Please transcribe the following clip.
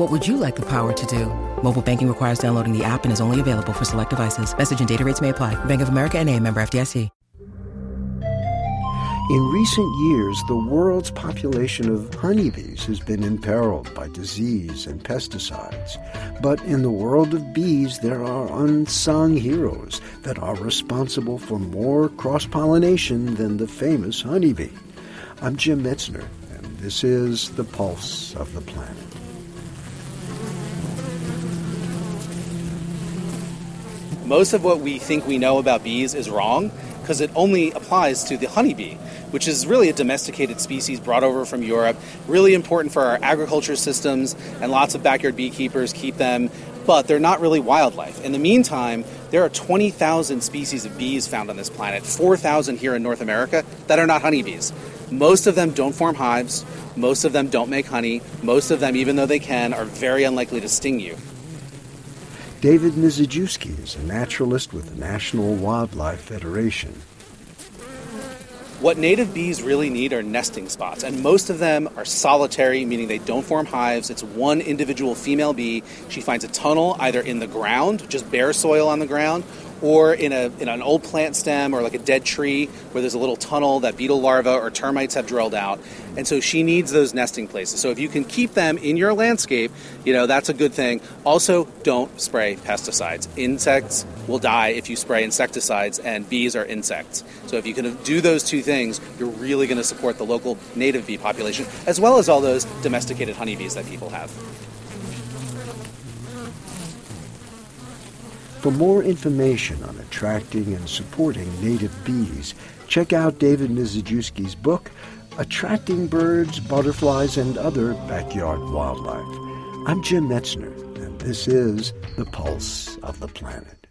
What would you like the power to do? Mobile banking requires downloading the app and is only available for select devices. Message and data rates may apply. Bank of America and a member FDIC. In recent years, the world's population of honeybees has been imperiled by disease and pesticides. But in the world of bees, there are unsung heroes that are responsible for more cross-pollination than the famous honeybee. I'm Jim Metzner, and this is The Pulse of the Planet. Most of what we think we know about bees is wrong because it only applies to the honeybee, which is really a domesticated species brought over from Europe, really important for our agriculture systems, and lots of backyard beekeepers keep them, but they're not really wildlife. In the meantime, there are 20,000 species of bees found on this planet, 4,000 here in North America, that are not honeybees. Most of them don't form hives, most of them don't make honey, most of them, even though they can, are very unlikely to sting you. David Mizejewski is a naturalist with the National Wildlife Federation. What native bees really need are nesting spots, and most of them are solitary, meaning they don't form hives. It's one individual female bee. She finds a tunnel either in the ground, just bare soil on the ground, or in, a, in an old plant stem or like a dead tree where there's a little tunnel that beetle larvae or termites have drilled out. And so she needs those nesting places. So if you can keep them in your landscape, you know, that's a good thing. Also, don't spray pesticides. Insects will die if you spray insecticides, and bees are insects. So if you can do those two things, you're really going to support the local native bee population as well as all those domesticated honeybees that people have. For more information on attracting and supporting native bees, check out David Mizejewski's book, Attracting Birds, Butterflies, and Other Backyard Wildlife. I'm Jim Metzner, and this is The Pulse of the Planet.